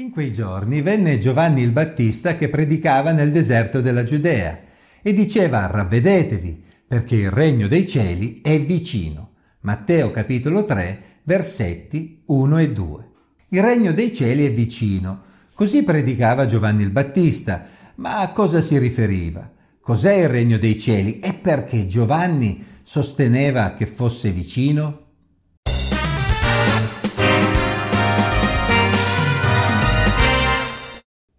In quei giorni venne Giovanni il Battista che predicava nel deserto della Giudea e diceva ravvedetevi perché il regno dei cieli è vicino. Matteo capitolo 3 versetti 1 e 2. Il regno dei cieli è vicino. Così predicava Giovanni il Battista. Ma a cosa si riferiva? Cos'è il regno dei cieli e perché Giovanni sosteneva che fosse vicino?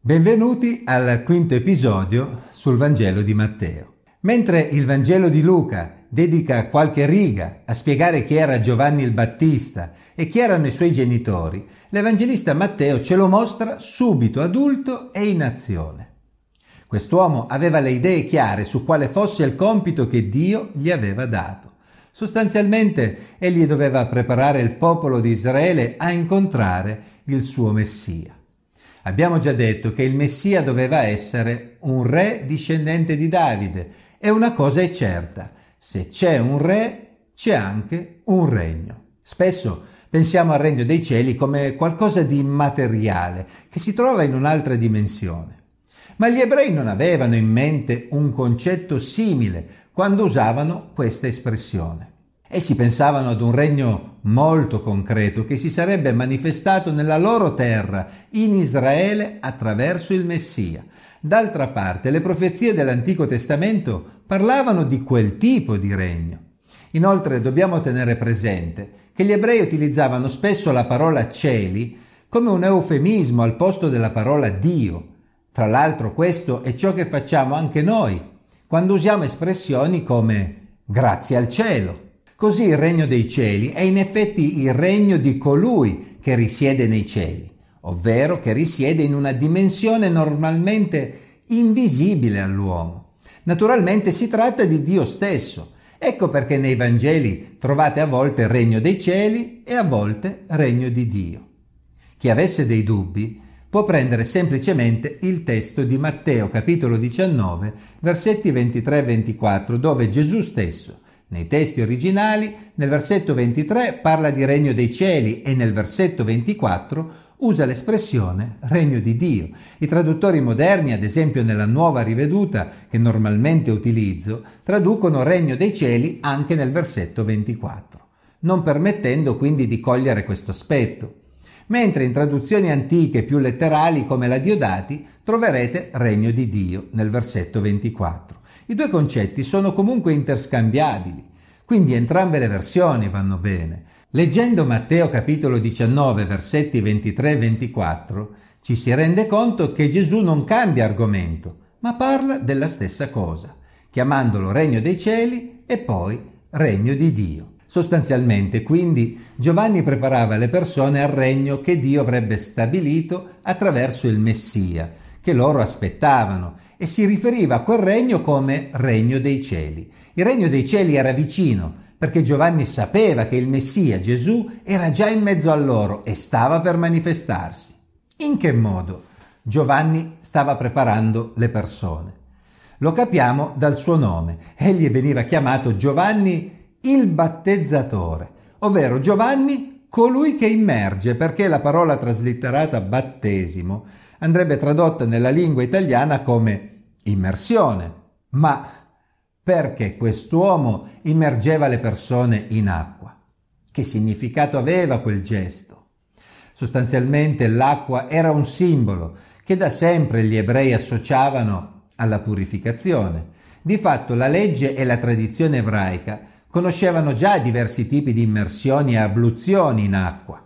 Benvenuti al quinto episodio sul Vangelo di Matteo. Mentre il Vangelo di Luca dedica qualche riga a spiegare chi era Giovanni il Battista e chi erano i suoi genitori, l'Evangelista Matteo ce lo mostra subito adulto e in azione. Quest'uomo aveva le idee chiare su quale fosse il compito che Dio gli aveva dato. Sostanzialmente egli doveva preparare il popolo di Israele a incontrare il suo Messia. Abbiamo già detto che il Messia doveva essere un re discendente di Davide e una cosa è certa, se c'è un re c'è anche un regno. Spesso pensiamo al regno dei cieli come qualcosa di immateriale che si trova in un'altra dimensione. Ma gli ebrei non avevano in mente un concetto simile quando usavano questa espressione. Essi pensavano ad un regno molto concreto che si sarebbe manifestato nella loro terra, in Israele, attraverso il Messia. D'altra parte, le profezie dell'Antico Testamento parlavano di quel tipo di regno. Inoltre dobbiamo tenere presente che gli ebrei utilizzavano spesso la parola cieli come un eufemismo al posto della parola Dio. Tra l'altro questo è ciò che facciamo anche noi quando usiamo espressioni come grazie al cielo Così il regno dei cieli è in effetti il regno di colui che risiede nei cieli, ovvero che risiede in una dimensione normalmente invisibile all'uomo. Naturalmente si tratta di Dio stesso. Ecco perché nei Vangeli trovate a volte regno dei cieli e a volte regno di Dio. Chi avesse dei dubbi può prendere semplicemente il testo di Matteo capitolo 19 versetti 23 e 24 dove Gesù stesso nei testi originali, nel versetto 23 parla di regno dei cieli e nel versetto 24 usa l'espressione regno di Dio. I traduttori moderni, ad esempio nella nuova riveduta che normalmente utilizzo, traducono regno dei cieli anche nel versetto 24, non permettendo quindi di cogliere questo aspetto. Mentre in traduzioni antiche più letterali come la Diodati troverete regno di Dio nel versetto 24. I due concetti sono comunque interscambiabili, quindi entrambe le versioni vanno bene. Leggendo Matteo capitolo 19 versetti 23 e 24 ci si rende conto che Gesù non cambia argomento, ma parla della stessa cosa, chiamandolo regno dei cieli e poi regno di Dio. Sostanzialmente, quindi, Giovanni preparava le persone al regno che Dio avrebbe stabilito attraverso il Messia, che loro aspettavano e si riferiva a quel regno come regno dei cieli. Il regno dei cieli era vicino perché Giovanni sapeva che il Messia Gesù era già in mezzo a loro e stava per manifestarsi. In che modo? Giovanni stava preparando le persone. Lo capiamo dal suo nome. Egli veniva chiamato Giovanni il battezzatore, ovvero Giovanni colui che immerge, perché la parola traslitterata battesimo andrebbe tradotta nella lingua italiana come immersione. Ma perché quest'uomo immergeva le persone in acqua? Che significato aveva quel gesto? Sostanzialmente l'acqua era un simbolo che da sempre gli ebrei associavano alla purificazione. Di fatto la legge e la tradizione ebraica conoscevano già diversi tipi di immersioni e abluzioni in acqua.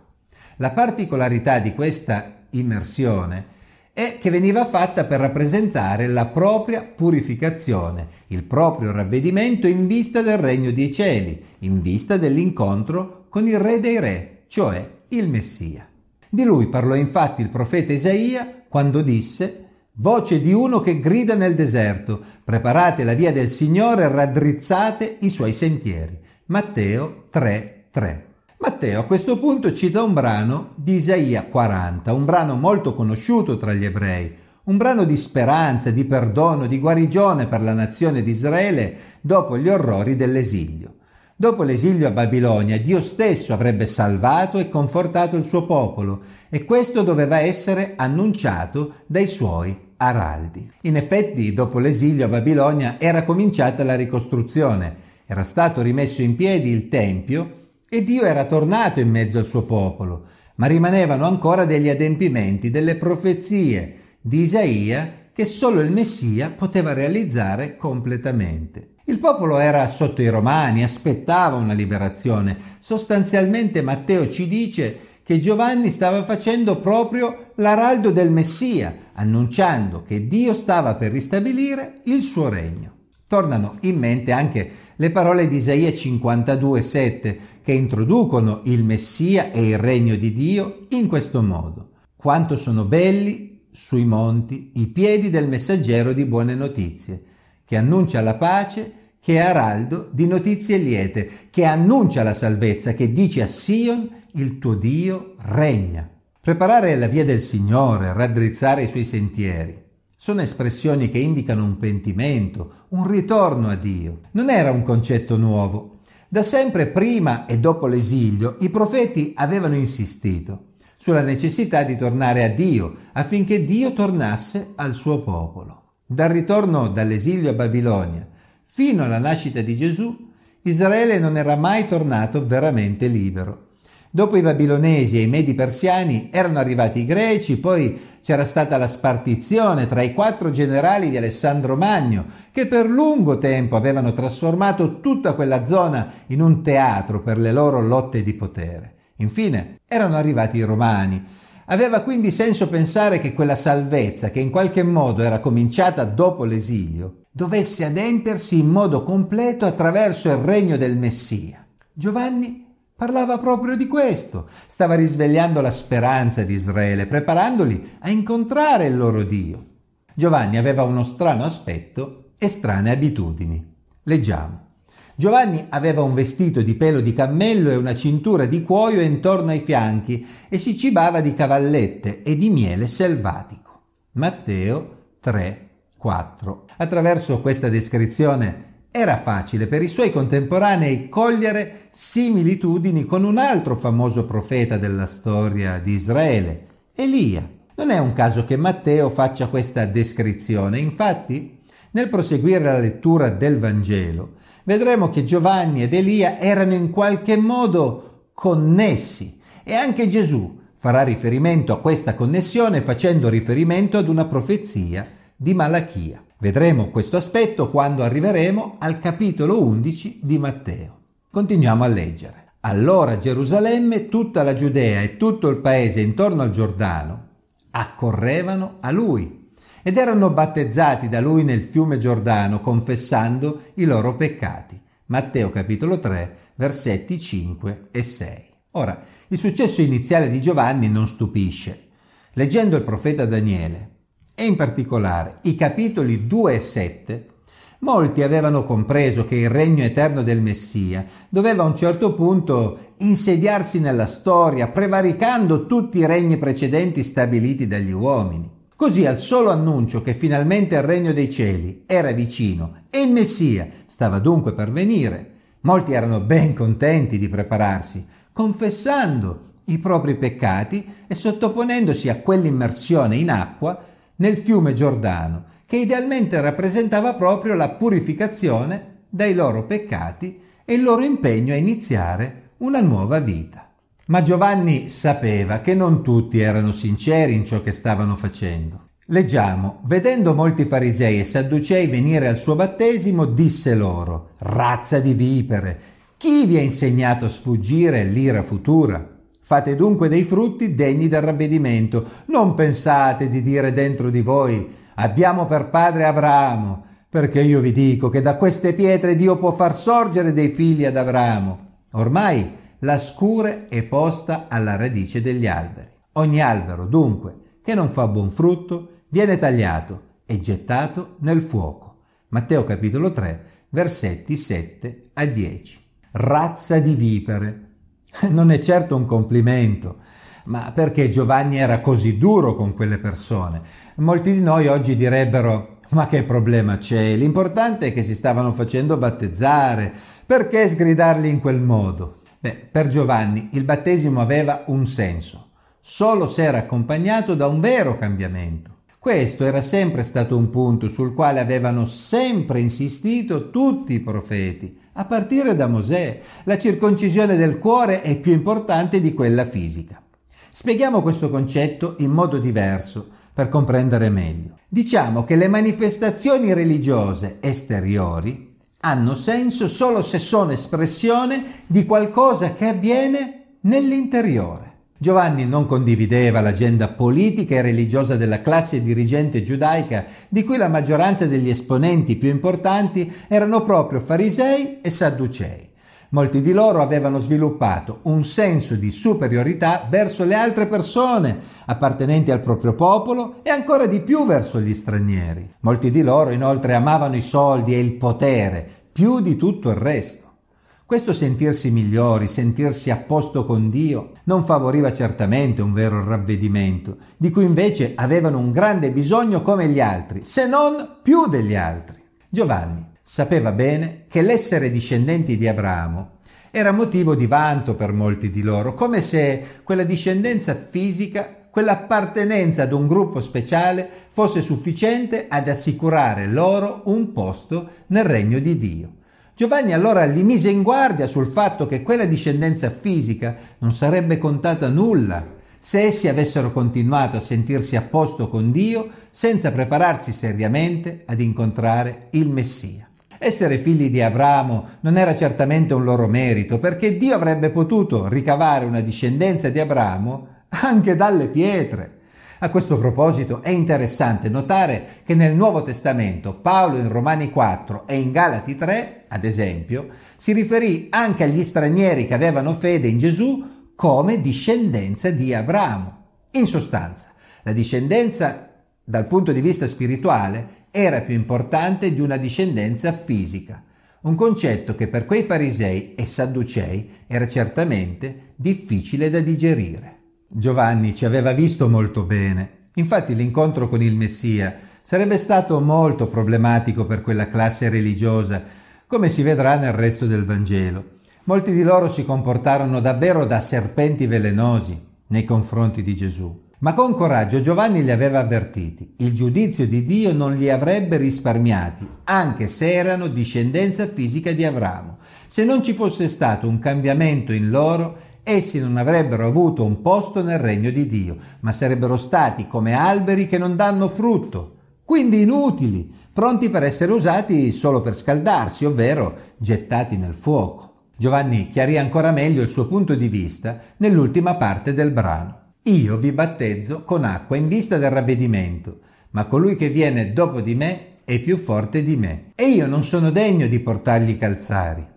La particolarità di questa immersione e che veniva fatta per rappresentare la propria purificazione, il proprio ravvedimento in vista del regno dei cieli, in vista dell'incontro con il Re dei Re, cioè il Messia. Di lui parlò infatti il profeta Isaia quando disse Voce di uno che grida nel deserto, preparate la via del Signore e raddrizzate i suoi sentieri. Matteo 3, 3. Matteo a questo punto cita un brano di Isaia 40, un brano molto conosciuto tra gli ebrei, un brano di speranza, di perdono, di guarigione per la nazione di Israele dopo gli orrori dell'esilio. Dopo l'esilio a Babilonia, Dio stesso avrebbe salvato e confortato il suo popolo e questo doveva essere annunciato dai suoi araldi. In effetti, dopo l'esilio a Babilonia era cominciata la ricostruzione, era stato rimesso in piedi il Tempio e Dio era tornato in mezzo al suo popolo, ma rimanevano ancora degli adempimenti, delle profezie di Isaia che solo il Messia poteva realizzare completamente. Il popolo era sotto i romani, aspettava una liberazione. Sostanzialmente Matteo ci dice che Giovanni stava facendo proprio l'araldo del Messia, annunciando che Dio stava per ristabilire il suo regno. Tornano in mente anche le parole di Isaia 52,7 che introducono il Messia e il regno di Dio in questo modo. Quanto sono belli sui monti i piedi del messaggero di buone notizie che annuncia la pace, che è araldo di notizie liete, che annuncia la salvezza, che dice a Sion, il tuo Dio regna. Preparare la via del Signore, raddrizzare i suoi sentieri, sono espressioni che indicano un pentimento, un ritorno a Dio. Non era un concetto nuovo. Da sempre prima e dopo l'esilio i profeti avevano insistito sulla necessità di tornare a Dio affinché Dio tornasse al suo popolo. Dal ritorno dall'esilio a Babilonia fino alla nascita di Gesù, Israele non era mai tornato veramente libero. Dopo i babilonesi e i medi persiani erano arrivati i greci, poi c'era stata la spartizione tra i quattro generali di Alessandro Magno, che per lungo tempo avevano trasformato tutta quella zona in un teatro per le loro lotte di potere. Infine erano arrivati i romani, Aveva quindi senso pensare che quella salvezza, che in qualche modo era cominciata dopo l'esilio, dovesse adempiersi in modo completo attraverso il regno del Messia. Giovanni parlava proprio di questo, stava risvegliando la speranza di Israele, preparandoli a incontrare il loro Dio. Giovanni aveva uno strano aspetto e strane abitudini. Leggiamo. Giovanni aveva un vestito di pelo di cammello e una cintura di cuoio intorno ai fianchi e si cibava di cavallette e di miele selvatico. Matteo 3, 4. Attraverso questa descrizione era facile per i suoi contemporanei cogliere similitudini con un altro famoso profeta della storia di Israele, Elia. Non è un caso che Matteo faccia questa descrizione, infatti nel proseguire la lettura del Vangelo vedremo che Giovanni ed Elia erano in qualche modo connessi e anche Gesù farà riferimento a questa connessione facendo riferimento ad una profezia di Malachia. Vedremo questo aspetto quando arriveremo al capitolo 11 di Matteo. Continuiamo a leggere. Allora Gerusalemme, tutta la Giudea e tutto il paese intorno al Giordano accorrevano a lui ed erano battezzati da lui nel fiume Giordano, confessando i loro peccati. Matteo capitolo 3, versetti 5 e 6. Ora, il successo iniziale di Giovanni non stupisce. Leggendo il profeta Daniele, e in particolare i capitoli 2 e 7, molti avevano compreso che il regno eterno del Messia doveva a un certo punto insediarsi nella storia, prevaricando tutti i regni precedenti stabiliti dagli uomini. Così al solo annuncio che finalmente il regno dei cieli era vicino e il Messia stava dunque per venire, molti erano ben contenti di prepararsi, confessando i propri peccati e sottoponendosi a quell'immersione in acqua nel fiume Giordano, che idealmente rappresentava proprio la purificazione dai loro peccati e il loro impegno a iniziare una nuova vita. Ma Giovanni sapeva che non tutti erano sinceri in ciò che stavano facendo. Leggiamo, vedendo molti farisei e sadducei venire al suo battesimo, disse loro, razza di vipere, chi vi ha insegnato a sfuggire l'ira futura? Fate dunque dei frutti degni del ravvedimento, non pensate di dire dentro di voi, abbiamo per padre Abramo, perché io vi dico che da queste pietre Dio può far sorgere dei figli ad Abramo. Ormai la scure è posta alla radice degli alberi. Ogni albero, dunque, che non fa buon frutto, viene tagliato e gettato nel fuoco. Matteo capitolo 3, versetti 7 a 10. Razza di vipere. Non è certo un complimento, ma perché Giovanni era così duro con quelle persone? Molti di noi oggi direbbero ma che problema c'è? L'importante è che si stavano facendo battezzare, Perché sgridarli in quel modo? Beh, per Giovanni il battesimo aveva un senso, solo se era accompagnato da un vero cambiamento. Questo era sempre stato un punto sul quale avevano sempre insistito tutti i profeti, a partire da Mosè. La circoncisione del cuore è più importante di quella fisica. Spieghiamo questo concetto in modo diverso per comprendere meglio. Diciamo che le manifestazioni religiose esteriori hanno senso solo se sono espressione di qualcosa che avviene nell'interiore. Giovanni non condivideva l'agenda politica e religiosa della classe dirigente giudaica, di cui la maggioranza degli esponenti più importanti erano proprio farisei e sadducei. Molti di loro avevano sviluppato un senso di superiorità verso le altre persone appartenenti al proprio popolo e ancora di più verso gli stranieri. Molti di loro inoltre amavano i soldi e il potere più di tutto il resto. Questo sentirsi migliori, sentirsi a posto con Dio, non favoriva certamente un vero ravvedimento, di cui invece avevano un grande bisogno come gli altri, se non più degli altri. Giovanni sapeva bene che l'essere discendenti di Abramo era motivo di vanto per molti di loro, come se quella discendenza fisica, quell'appartenenza ad un gruppo speciale fosse sufficiente ad assicurare loro un posto nel regno di Dio. Giovanni allora li mise in guardia sul fatto che quella discendenza fisica non sarebbe contata nulla se essi avessero continuato a sentirsi a posto con Dio senza prepararsi seriamente ad incontrare il Messia. Essere figli di Abramo non era certamente un loro merito, perché Dio avrebbe potuto ricavare una discendenza di Abramo anche dalle pietre. A questo proposito è interessante notare che nel Nuovo Testamento Paolo in Romani 4 e in Galati 3, ad esempio, si riferì anche agli stranieri che avevano fede in Gesù come discendenza di Abramo. In sostanza, la discendenza dal punto di vista spirituale era più importante di una discendenza fisica, un concetto che per quei farisei e sadducei era certamente difficile da digerire. Giovanni ci aveva visto molto bene. Infatti l'incontro con il Messia sarebbe stato molto problematico per quella classe religiosa, come si vedrà nel resto del Vangelo. Molti di loro si comportarono davvero da serpenti velenosi nei confronti di Gesù. Ma con coraggio Giovanni li aveva avvertiti. Il giudizio di Dio non li avrebbe risparmiati, anche se erano discendenza fisica di Abramo. Se non ci fosse stato un cambiamento in loro, essi non avrebbero avuto un posto nel regno di Dio, ma sarebbero stati come alberi che non danno frutto, quindi inutili, pronti per essere usati solo per scaldarsi, ovvero gettati nel fuoco. Giovanni chiarì ancora meglio il suo punto di vista nell'ultima parte del brano. Io vi battezzo con acqua in vista del ravvedimento, ma colui che viene dopo di me è più forte di me, e io non sono degno di portargli i calzari.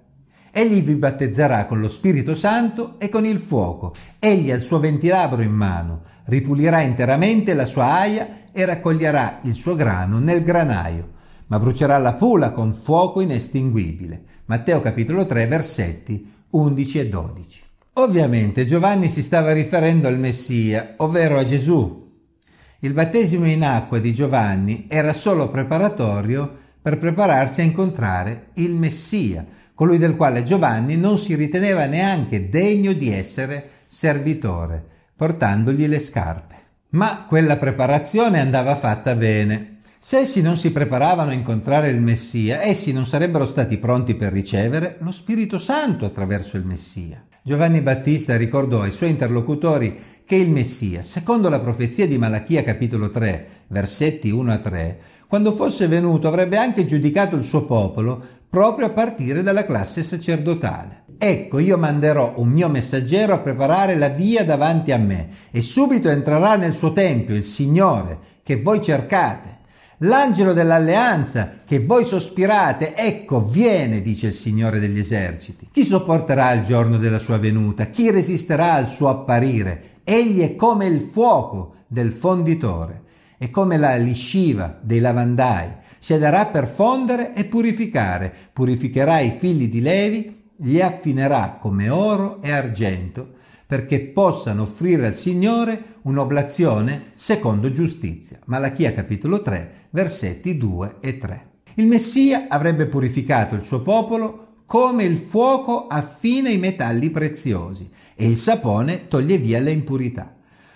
Egli vi battezzerà con lo Spirito Santo e con il fuoco. Egli ha il suo ventilabro in mano, ripulirà interamente la sua aia e raccoglierà il suo grano nel granaio, ma brucerà la pula con fuoco inestinguibile. Matteo capitolo 3 versetti 11 e 12. Ovviamente Giovanni si stava riferendo al Messia, ovvero a Gesù. Il battesimo in acqua di Giovanni era solo preparatorio per prepararsi a incontrare il Messia, colui del quale Giovanni non si riteneva neanche degno di essere servitore, portandogli le scarpe. Ma quella preparazione andava fatta bene. Se essi non si preparavano a incontrare il Messia, essi non sarebbero stati pronti per ricevere lo Spirito Santo attraverso il Messia. Giovanni Battista ricordò ai suoi interlocutori che il Messia, secondo la profezia di Malachia capitolo 3, versetti 1 a 3, quando fosse venuto avrebbe anche giudicato il suo popolo proprio a partire dalla classe sacerdotale. Ecco, io manderò un mio messaggero a preparare la via davanti a me e subito entrerà nel suo tempio il Signore che voi cercate. L'angelo dell'alleanza che voi sospirate, ecco, viene, dice il Signore degli eserciti. Chi sopporterà il giorno della sua venuta? Chi resisterà al suo apparire? Egli è come il fuoco del fonditore è come la lisciva dei lavandai, si darà per fondere e purificare, purificherà i figli di Levi, li affinerà come oro e argento, perché possano offrire al Signore un'oblazione secondo giustizia. Malachia capitolo 3, versetti 2 e 3. Il Messia avrebbe purificato il suo popolo come il fuoco affina i metalli preziosi e il sapone toglie via le impurità.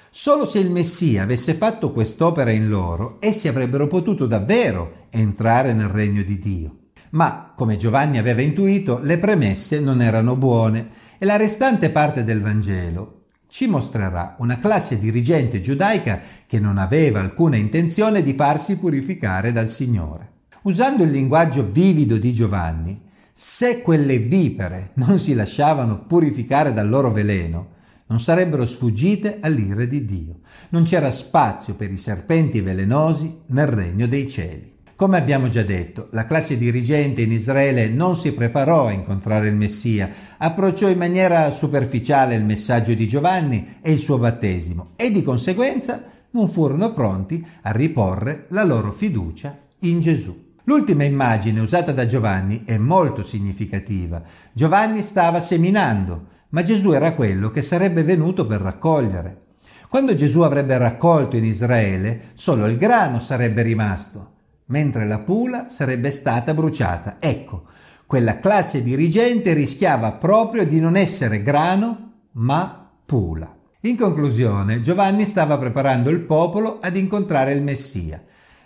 Solo se il Messia avesse fatto quest'opera in loro, essi avrebbero potuto davvero entrare nel regno di Dio. Ma, come Giovanni aveva intuito, le premesse non erano buone e la restante parte del Vangelo ci mostrerà una classe dirigente giudaica che non aveva alcuna intenzione di farsi purificare dal Signore. Usando il linguaggio vivido di Giovanni, se quelle vipere non si lasciavano purificare dal loro veleno, non sarebbero sfuggite all'ira di Dio. Non c'era spazio per i serpenti velenosi nel regno dei cieli. Come abbiamo già detto, la classe dirigente in Israele non si preparò a incontrare il Messia, approcciò in maniera superficiale il messaggio di Giovanni e il suo battesimo e di conseguenza non furono pronti a riporre la loro fiducia in Gesù. L'ultima immagine usata da Giovanni è molto significativa. Giovanni stava seminando, ma Gesù era quello che sarebbe venuto per raccogliere. Quando Gesù avrebbe raccolto in Israele, solo il grano sarebbe rimasto mentre la pula sarebbe stata bruciata. Ecco, quella classe dirigente rischiava proprio di non essere grano, ma pula. In conclusione, Giovanni stava preparando il popolo ad incontrare il Messia,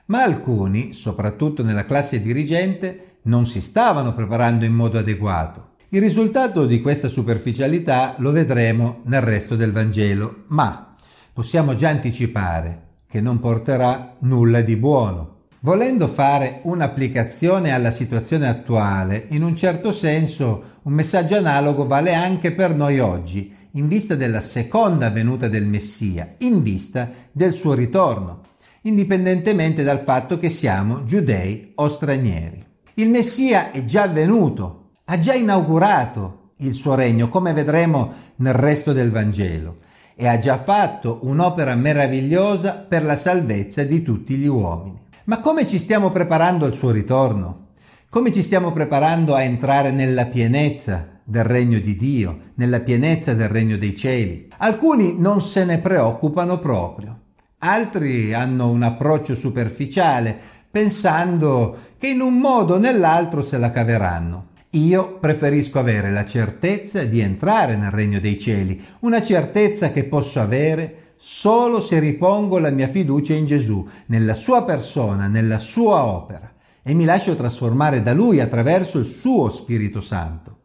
ma alcuni, soprattutto nella classe dirigente, non si stavano preparando in modo adeguato. Il risultato di questa superficialità lo vedremo nel resto del Vangelo, ma possiamo già anticipare che non porterà nulla di buono. Volendo fare un'applicazione alla situazione attuale, in un certo senso un messaggio analogo vale anche per noi oggi, in vista della seconda venuta del Messia, in vista del suo ritorno, indipendentemente dal fatto che siamo giudei o stranieri. Il Messia è già venuto, ha già inaugurato il suo regno, come vedremo nel resto del Vangelo, e ha già fatto un'opera meravigliosa per la salvezza di tutti gli uomini. Ma come ci stiamo preparando al suo ritorno? Come ci stiamo preparando a entrare nella pienezza del regno di Dio, nella pienezza del regno dei cieli? Alcuni non se ne preoccupano proprio, altri hanno un approccio superficiale, pensando che in un modo o nell'altro se la caveranno. Io preferisco avere la certezza di entrare nel regno dei cieli, una certezza che posso avere solo se ripongo la mia fiducia in Gesù, nella sua persona, nella sua opera e mi lascio trasformare da Lui attraverso il suo Spirito Santo.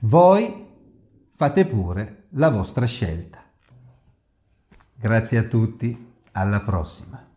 Voi fate pure la vostra scelta. Grazie a tutti, alla prossima.